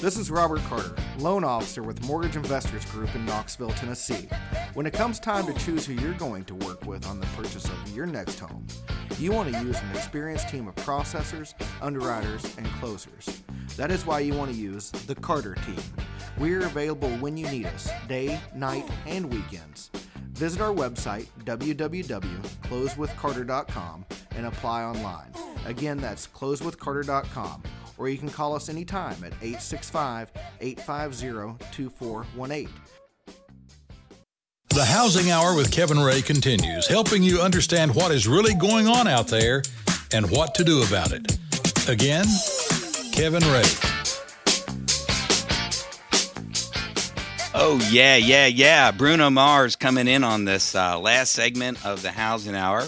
This is Robert Carter, loan officer with Mortgage Investors Group in Knoxville, Tennessee. When it comes time to choose who you're going to work with on the purchase of your next home, you want to use an experienced team of processors, underwriters, and closers. That is why you want to use the Carter team. We're available when you need us, day, night, and weekends. Visit our website, www.closewithcarter.com, and apply online. Again, that's closewithcarter.com or you can call us anytime at 865 850 2418. The Housing Hour with Kevin Ray continues, helping you understand what is really going on out there and what to do about it. Again, Kevin Ray. Oh, yeah, yeah, yeah. Bruno Mars coming in on this uh, last segment of the Housing Hour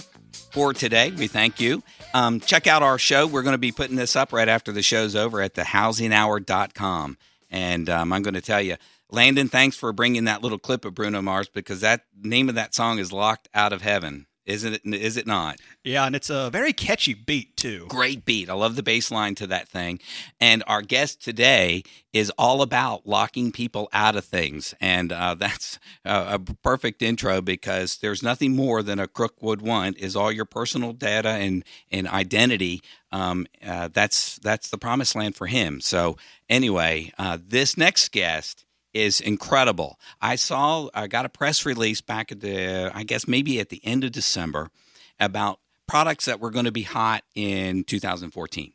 for today. We thank you. Um, check out our show. We're going to be putting this up right after the show's over at thehousinghour.com. And um, I'm going to tell you, Landon, thanks for bringing that little clip of Bruno Mars because that name of that song is Locked Out of Heaven. Isn't it? Is it not? Yeah, and it's a very catchy beat too. Great beat. I love the bass line to that thing. And our guest today is all about locking people out of things, and uh, that's a, a, perfect intro because there's nothing more than a crook would want is all your personal data and and identity. Um, uh, that's that's the promised land for him. So anyway, uh, this next guest is incredible. I saw, I got a press release back at the, I guess maybe at the end of December about products that were going to be hot in 2014.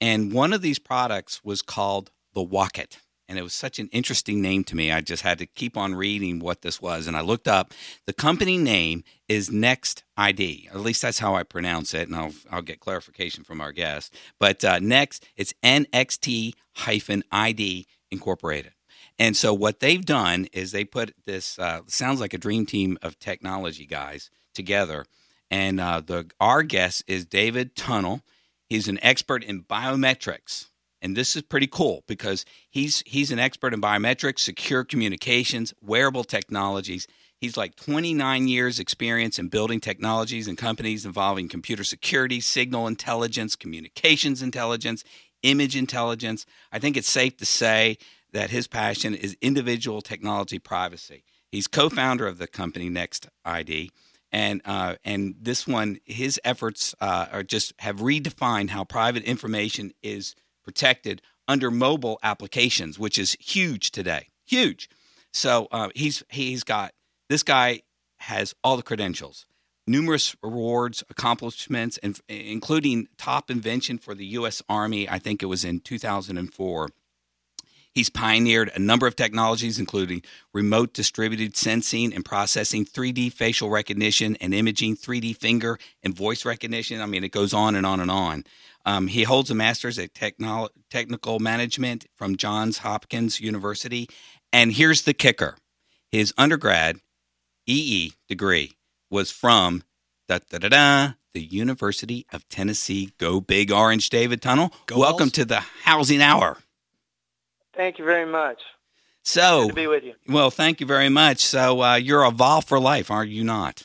And one of these products was called the Wocket. And it was such an interesting name to me. I just had to keep on reading what this was. And I looked up the company name is Next ID. At least that's how I pronounce it. And I'll, I'll get clarification from our guest. But uh, Next, it's NXT hyphen ID Incorporated. And so what they've done is they put this uh, sounds like a dream team of technology guys together. And uh, the our guest is David Tunnell. He's an expert in biometrics. And this is pretty cool because he's he's an expert in biometrics, secure communications, wearable technologies. He's like 29 years experience in building technologies and companies involving computer security, signal intelligence, communications intelligence, image intelligence. I think it's safe to say that his passion is individual technology privacy. He's co-founder of the company Next ID, and uh, and this one, his efforts uh, are just have redefined how private information is protected under mobile applications, which is huge today. Huge. So uh, he's he's got this guy has all the credentials, numerous awards, accomplishments, and including top invention for the U.S. Army. I think it was in 2004 He's pioneered a number of technologies, including remote distributed sensing and processing, 3D facial recognition and imaging, 3D finger and voice recognition. I mean, it goes on and on and on. Um, he holds a master's at technolo- technical management from Johns Hopkins University. And here's the kicker his undergrad EE degree was from da, da, da, da, the University of Tennessee. Go Big Orange, David Tunnell. Go Welcome to the Housing Hour. Thank you very much. So, Good to be with you. Well, thank you very much. So, uh, you're a Vol for life, are you not?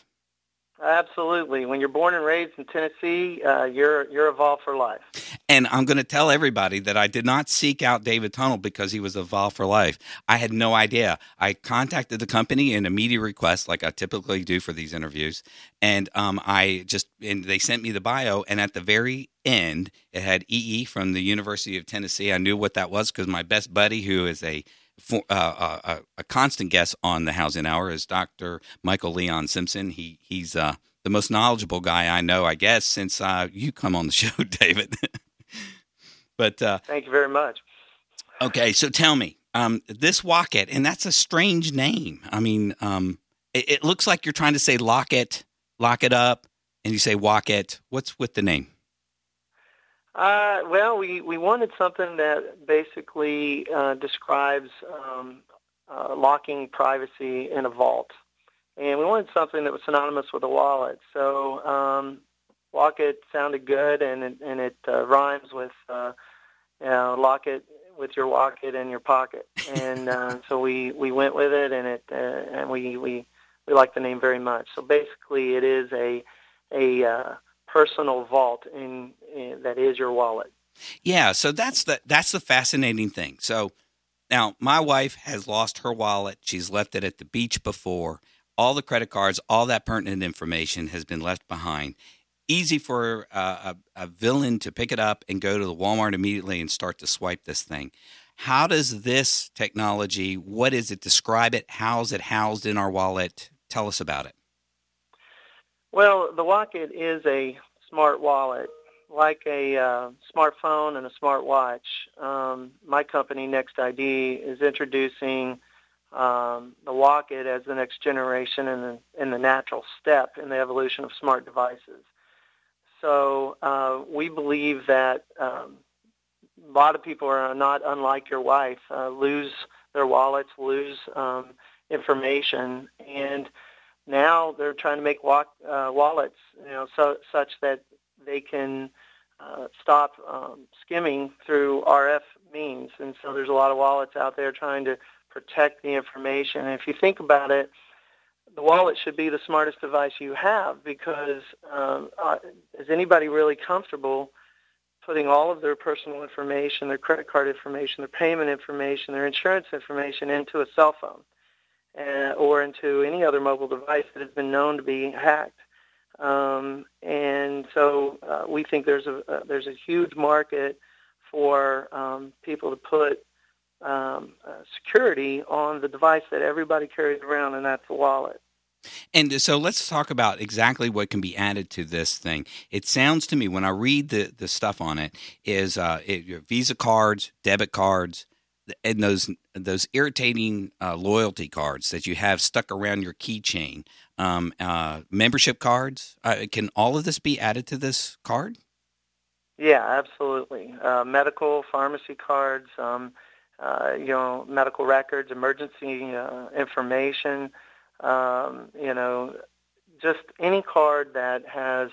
Absolutely. When you're born and raised in Tennessee, uh, you're you're a Vol for life. And I'm going to tell everybody that I did not seek out David Tunnell because he was a Vol for life. I had no idea. I contacted the company in a media request, like I typically do for these interviews, and um, I just and they sent me the bio. And at the very end, it had EE from the University of Tennessee. I knew what that was because my best buddy, who is a for, uh, uh, a constant guest on the Housing Hour is Dr. Michael Leon Simpson. He he's uh, the most knowledgeable guy I know, I guess, since uh, you come on the show, David. but uh, thank you very much. Okay, so tell me, um, this Wocket, and that's a strange name. I mean, um, it, it, looks like you're trying to say lock it, lock it up, and you say Wocket. What's with the name? Uh, well, we, we wanted something that basically uh, describes um, uh, locking privacy in a vault. And we wanted something that was synonymous with a wallet. So um, Wocket sounded good, and it, and it uh, rhymes with, uh, you know, lock it with your Wocket in your pocket. And uh, so we, we went with it, and it uh, and we, we, we like the name very much. So basically, it is a a uh, personal vault in Eh, that is your wallet. Yeah, so that's the that's the fascinating thing. So Now, my wife has lost her wallet. She's left it at the beach before. All the credit cards, all that pertinent information has been left behind. Easy for a, a villain to pick it up and go to the Walmart immediately and start to swipe this thing. How does this technology, what is it? Describe it. How is it housed in our wallet? Tell us about it. Well, the Wocket is a smart wallet, like a uh, smartphone and a smartwatch. Um, my company, Next ID, is introducing um, the Wocket as the next generation in the, the natural step in the evolution of smart devices. So uh, we believe that um, a lot of people are not unlike your wife, uh, lose their wallets, lose um, information, and now they're trying to make walk, uh, wallets, you know, so, such that they can uh, stop um, skimming through RF means. And so there's a lot of wallets out there trying to protect the information. And if you think about it, the wallet should be the smartest device you have because um, uh, is anybody really comfortable putting all of their personal information, their credit card information, their payment information, their insurance information into a cell phone? uh, or into any other mobile device that has been known to be hacked. Um, and so uh, we think there's a uh, there's a huge market for um, people to put um, uh, security on the device that everybody carries around, and that's the wallet. And so let's talk about exactly what can be added to this thing. It sounds to me when I read the, the stuff on it is uh, it, Visa cards, debit cards, and those those irritating uh, loyalty cards that you have stuck around your keychain, um, uh, membership cards. Uh, can all of this be added to this card? Yeah, absolutely. Uh, medical, pharmacy cards, um, uh, you know, medical records, emergency uh, information. Um, you know, just any card that has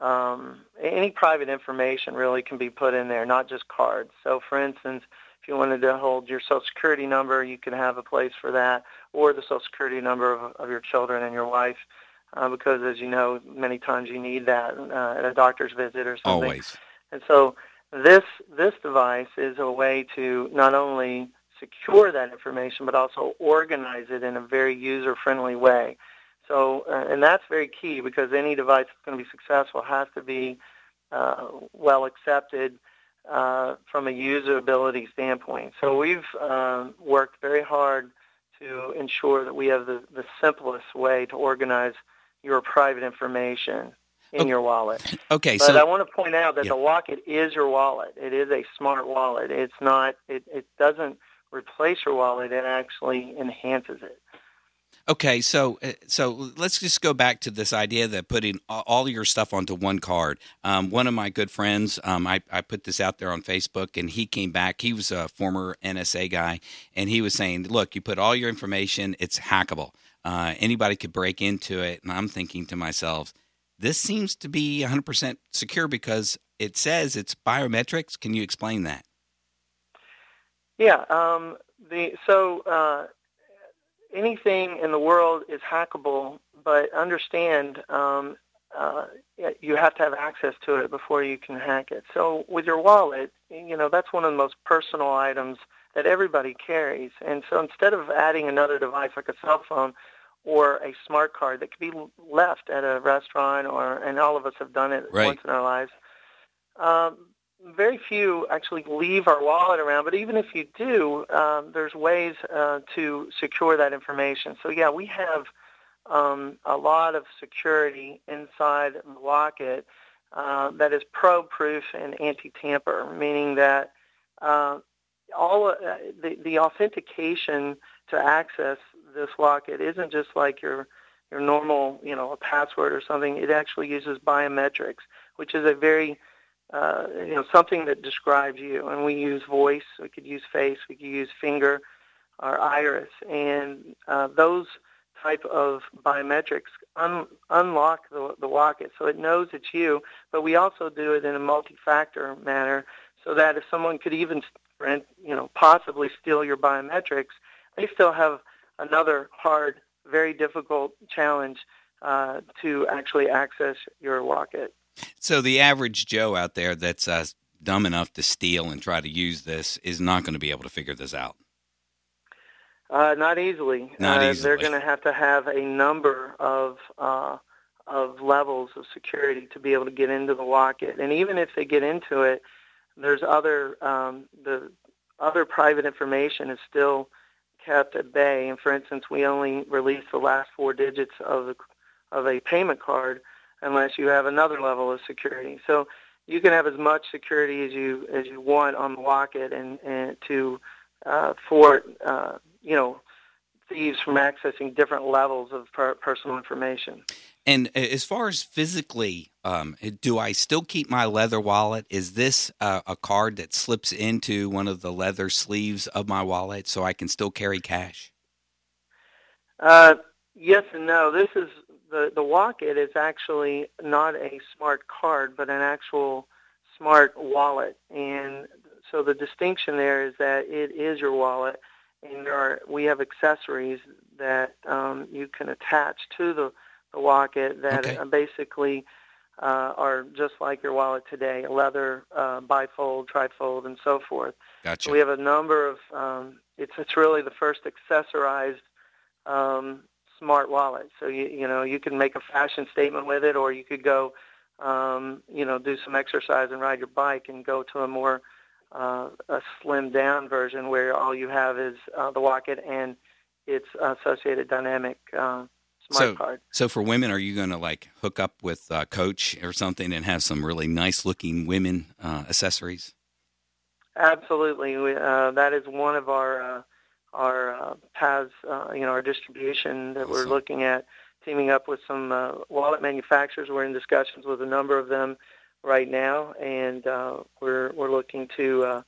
um, any private information really can be put in there, not just cards. So, for instance if you wanted to hold your Social Security number, you can have a place for that, or the Social Security number of, of your children and your wife, uh, because as you know, many times you need that uh, at a doctor's visit or something. Always. And so this this device is a way to not only secure that information, but also organize it in a very user-friendly way. So, uh, and that's very key because any device that's going to be successful has to be uh, well accepted uh, from a usability standpoint. So we've um, worked very hard to ensure that we have the, the simplest way to organize your private information in okay. your wallet. Okay, but so I want to point out that yeah. the Wocket is your wallet. It is a smart wallet. It's not. It, it doesn't replace your wallet. It actually enhances it. Okay, so uh, so let's just go back to this idea that putting all your stuff onto one card. Um, one of my good friends, um, I, I put this out there on Facebook, and he came back. He was a former NSA guy, and he was saying, "Look, you put all your information; it's hackable. Uh, anybody could break into it." And I'm thinking to myself, this seems to be 100% secure because it says it's biometrics. Can you explain that? Yeah. Um, the so. Uh, anything in the world is hackable, but understand um, uh, you have to have access to it before you can hack it. So with your wallet, you know, that's one of the most personal items that everybody carries. And so instead of adding another device like a cell phone or a smart card that could be left at a restaurant or, and all of us have done it right. once in our lives, um, very few actually leave our wallet around, but even if you do, um, there's ways uh, to secure that information. So yeah, we have um, a lot of security inside the Wocket uh, that is probe-proof and anti-tamper, meaning that uh, all uh, the, the authentication to access this Wocket isn't just like your your normal, you know, a password or something. It actually uses biometrics, which is a very uh, you know, something that describes you. And we use voice, we could use face, we could use finger or iris. And uh, those type of biometrics un- unlock the, the Wocket. So it knows it's you, but we also do it in a multi-factor manner so that if someone could even, you know, possibly steal your biometrics, they still have another hard, very difficult challenge uh, to actually access your Wocket. So the average Joe out there that's uh, dumb enough to steal and try to use this is not going to be able to figure this out. Uh, not easily. Not uh, easily. They're going to have to have a number of uh, of levels of security to be able to get into the Wocket. And even if they get into it, there's other um, the other private information is still kept at bay. And for instance, we only release the last four digits of the, of a payment card unless you have another level of security. So you can have as much security as you as you want on the Wocket and, and to uh, for uh, you know thieves from accessing different levels of per- personal information. And as far as physically, um, do I still keep my leather wallet? Is this uh, a card that slips into one of the leather sleeves of my wallet so I can still carry cash? Uh, yes and no. This is the the Wocket is actually not a smart card, but an actual smart wallet. And so the distinction there is that it is your wallet, and there are we have accessories that um, you can attach to the the Wocket that Okay. uh, basically uh, are just like your wallet today, a leather uh, bifold, trifold, and so forth. Gotcha. So we have a number of. Um, it's it's really the first accessorized um, smart wallet. So you you know you can make a fashion statement with it, or you could go, um, you know, do some exercise and ride your bike, and go to a more uh, a slimmed down version where all you have is uh, the Wocket and its associated dynamic uh, smart So- card. So for women, are you going to like hook up with uh, Coach or something and have some really nice looking women uh, accessories? Absolutely, we, uh, that is one of our uh, our uh, paths, uh, you know, our distribution that we're looking at, teaming up with some uh, wallet manufacturers. We're in discussions with a number of them right now, and uh, we're we're looking to uh,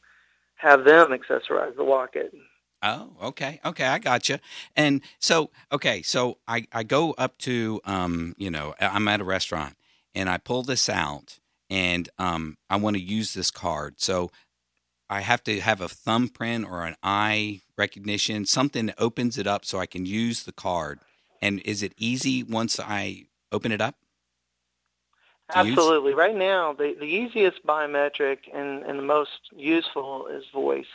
have them accessorize the Wocket. Oh, okay, okay, I got you. And so, okay, so I I go up to um, you know, I'm at a restaurant and I pull this out and um, I want to use this card. So I have to have a thumbprint or an eye recognition, something that opens it up so I can use the card. And is it easy once I open it up? to use? Absolutely. Right now, the, the easiest biometric and, and the most useful is voice.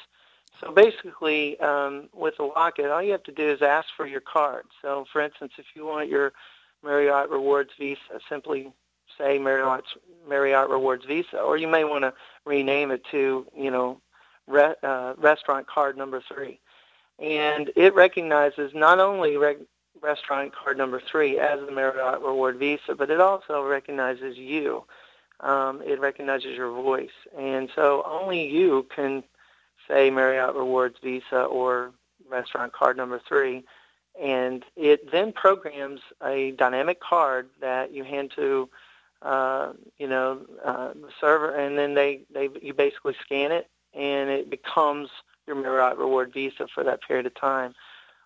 So basically, um, with the Wocket, all you have to do is ask for your card. So, for instance, if you want your Marriott Rewards Visa, simply say Marriott Marriott Rewards Visa, or you may want to rename it to, you know, re, uh, Restaurant Card Number Three, and it recognizes not only Restaurant Card Number Three as the Marriott Reward Visa, but it also recognizes you. Um, it recognizes your voice, and so only you can say Marriott Rewards Visa or Restaurant Card Number Three, and it then programs a dynamic card that you hand to, uh, you know, uh, the server, and then they, they you basically scan it, and it becomes your Marriott Reward Visa for that period of time.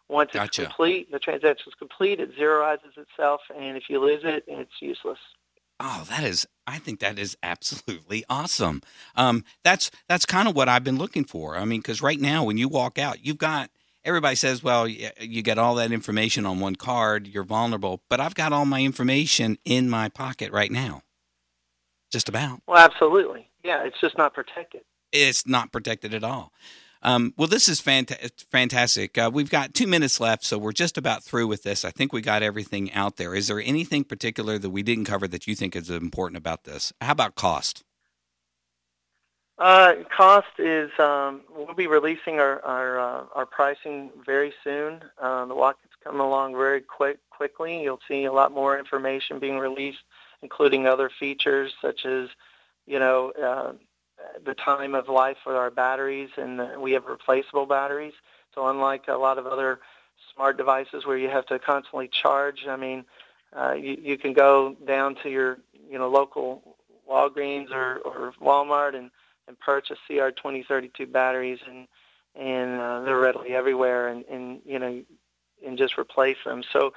Once it's Gotcha. complete, the transaction is complete, it zeroizes itself, and if you lose it, it's useless. Oh, that is I think that is absolutely awesome. Um, that's that's kind of what I've been looking for. I mean, because right now when you walk out, you've got everybody says, well, you get all that information on one card, you're vulnerable, but I've got all my information in my pocket right now. Just about. Well, absolutely. Yeah, it's just not protected. It's not protected at all. Um, well, this is fanta- fantastic. Uh, we've got two minutes left, so we're just about through with this. I think we got everything out there. Is there anything particular that we didn't cover that you think is important about this? How about cost? Uh, cost is um, we'll be releasing our our, uh, our pricing very soon. Uh, the Wocket's coming along very quick quickly. You'll see a lot more information being released, including other features such as, you know, uh, the time of life for our batteries, and uh, we have replaceable batteries. So unlike a lot of other smart devices where you have to constantly charge, I mean, uh, you, you can go down to your you know local Walgreens or, or Walmart and and purchase CR2032 batteries, and and uh, they're readily everywhere, and, and you know, and just replace them. So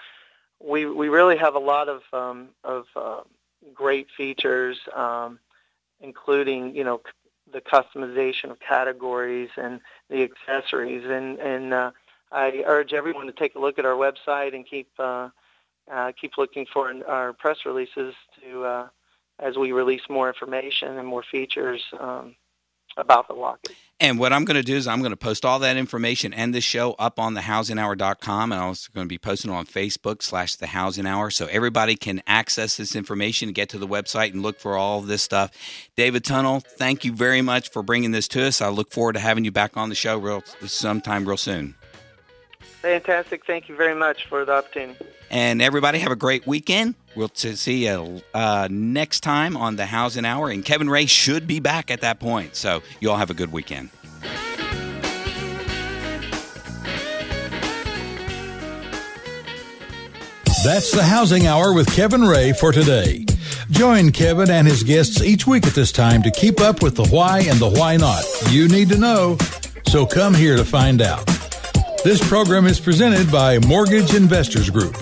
we we really have a lot of um, of uh, great features, um, including you know the customization of categories and the accessories, and and uh, I urge everyone to take a look at our website and keep uh, uh, keep looking for our press releases to. Uh, as we release more information and more features um, about the locking. And what I'm going to do is I'm going to post all that information and this show up on thehousinghour.com. And I'm also going to be posting it on Facebook slash the housing hour. So everybody can access this information, get to the website and look for all of this stuff. David Tunnell, thank you very much for bringing this to us. I look forward to having you back on the show real sometime real soon. Fantastic. Thank you very much for the opportunity. And everybody have a great weekend. We'll see you uh, next time on the Housing Hour. And Kevin Ray should be back at that point. So you all have a good weekend. That's the Housing Hour with Kevin Ray for today. Join Kevin and his guests each week at this time to keep up with the why and the why not. You need to know, so come here to find out. This program is presented by Mortgage Investors Group